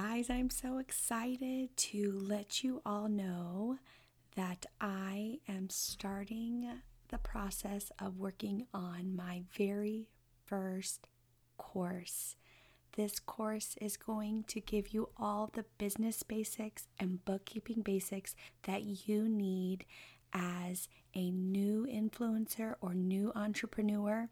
Guys, I'm so excited to let you all know that I am starting the process of working on my very first course. This course is going to give you all the business basics and bookkeeping basics that you need as a new influencer or new entrepreneur.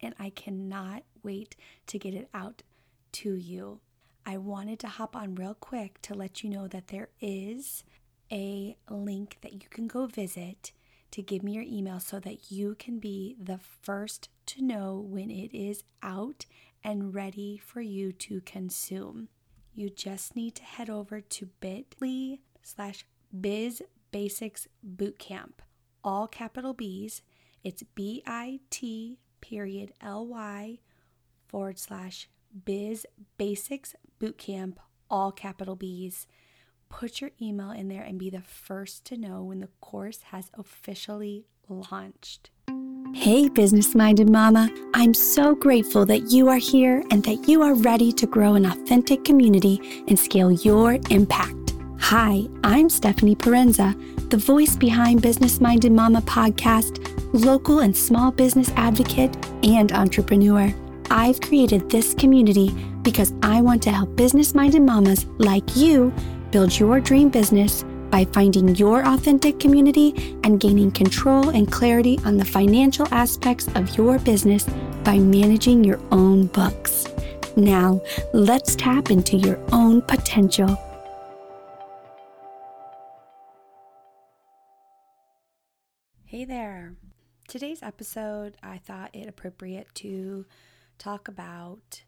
And I cannot wait to get it out to you. I wanted to hop on real quick to let you know that there is a link that you can go visit to give me your email so that you can be the first to know when it is out and ready for you to consume. You just need to head over to bit.ly slash biz basics bootcamp, all capital B's. It's B I T period L Y forward slash biz basics bootcamp, all capital B's. Put your email in there and be the first to know when the course has officially launched. Hey, business minded mama. I'm so grateful that you are here and that you are ready to grow an authentic community and scale your impact. Hi, I'm Stephanie Parenza, the voice behind Business Minded Mama podcast, local and small business advocate, and entrepreneur. I've created this community because I want to help business minded mamas like you build your dream business by finding your authentic community and gaining control and clarity on the financial aspects of your business by managing your own books. Now, let's tap into your own potential. Hey there. Today's episode, I thought it appropriate to talk about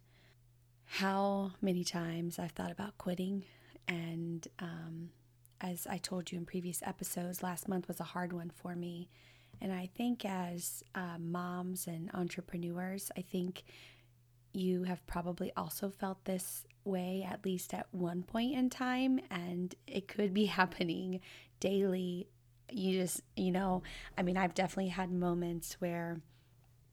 how many times I've thought about quitting. And um, as I told you in previous episodes, last month was a hard one for me. And I think as uh, moms and entrepreneurs, I think you have probably also felt this way at least at one point in time, and it could be happening daily. You just, you know, I mean, I've definitely had moments where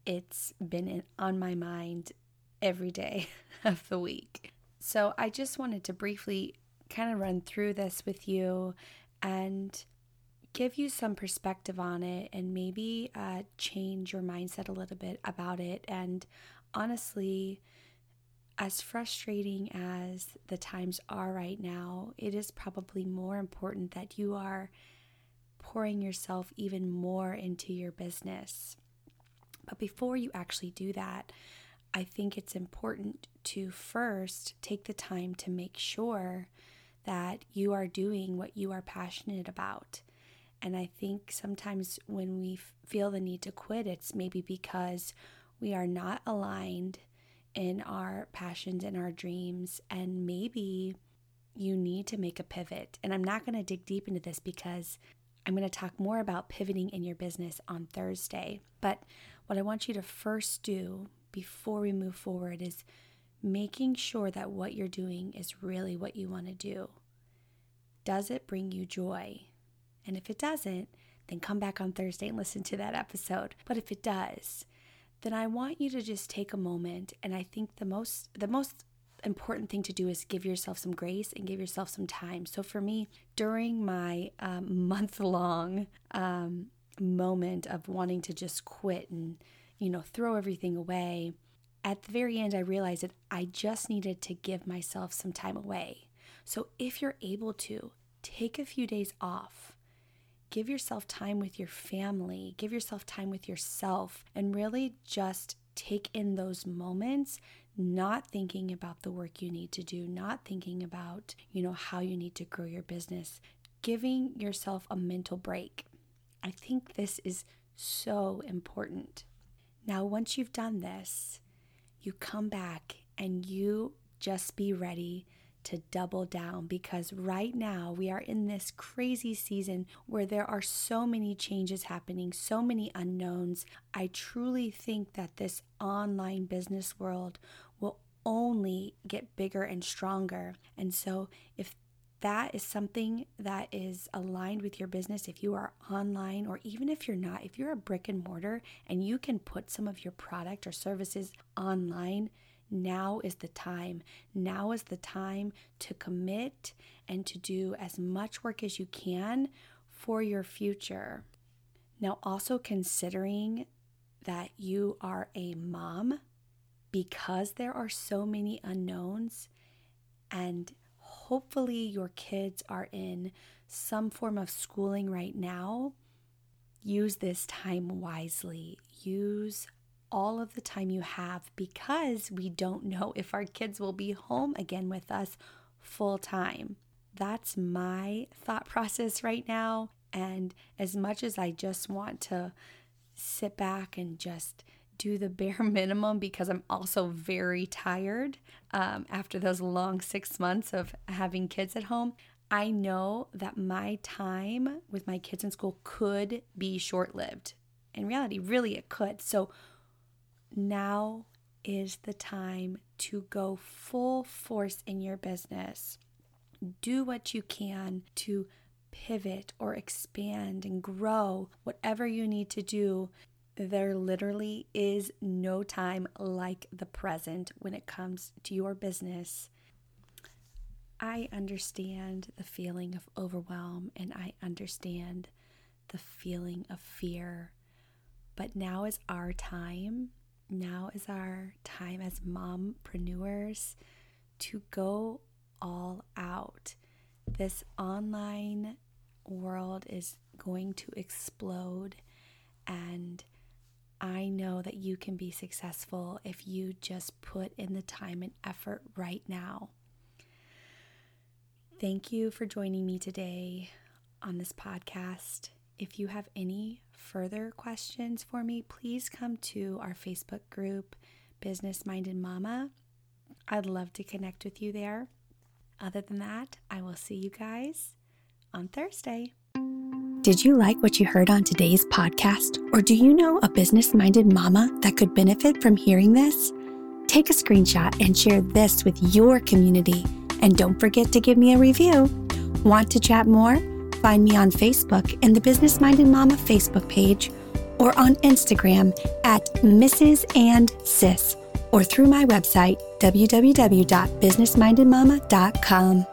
it's been in, on my mind every day of the week. So I just wanted to briefly kind of run through this with you and give you some perspective on it and maybe uh, change your mindset a little bit about it. And honestly, as frustrating as the times are right now, it is probably more important that you are pouring yourself even more into your business. But before you actually do that, I think it's important to first take the time to make sure that you are doing what you are passionate about. And I think sometimes when we feel the need to quit, it's maybe because we are not aligned in our passions and our dreams. And maybe you need to make a pivot. And I'm not going to dig deep into this because I'm going to talk more about pivoting in your business on Thursday. But what I want you to first do before we move forward is making sure that what you're doing is really what you want to do. Does it bring you joy? And if it doesn't, then come back on Thursday and listen to that episode. But if it does, then I want you to just take a moment and I think the most the most important thing to do is give yourself some grace and give yourself some time. So for me, during my um, month long um, moment of wanting to just quit and you know throw everything away, at the very end I realized that I just needed to give myself some time away. So if you're able to, take a few days off. Give yourself time with your family, give yourself time with yourself, and really just take in those moments not thinking about the work you need to do, not thinking about, you know, how you need to grow your business, giving yourself a mental break. I think this is so important. Now, once you've done this, you come back and you just be ready to double down because right now we are in this crazy season where there are so many changes happening, so many unknowns. I truly think that this online business world only get bigger and stronger. And so, if that is something that is aligned with your business, if you are online or even if you're not, if you're a brick and mortar and you can put some of your product or services online, now is the time. Now is the time to commit and to do as much work as you can for your future. Now, also considering that you are a mom, because there are so many unknowns, and hopefully your kids are in some form of schooling right now, use this time wisely. Use all of the time you have because we don't know if our kids will be home again with us full time. That's my thought process right now. And as much as I just want to sit back and just do the bare minimum because I'm also very tired um, after those long six months of having kids at home, I know that my time with my kids in school could be short lived. In reality, really, it could. So, now is the time to go full force in your business. Do what you can to pivot or expand and grow, whatever you need to do. There literally is no time like the present when it comes to your business. I understand the feeling of overwhelm and I understand the feeling of fear. But now is our time now is our time as mompreneurs to go all out. This online world is going to explode, and I know that you can be successful if you just put in the time and effort right now. Thank you for joining me today on this podcast. If you have any further questions for me, please come to our Facebook group, Business Minded Mama. I'd love to connect with you there. Other than that, I will see you guys on Thursday. Did you like what you heard on today's podcast? Or do you know a business minded mama that could benefit from hearing this? Take a screenshot and share this with your community. And don't forget to give me a review. Want to chat more? find me on Facebook in the Business Minded Mama Facebook page or on Instagram at Mrs. and Sis or through my website, www.businessmindedmama.com.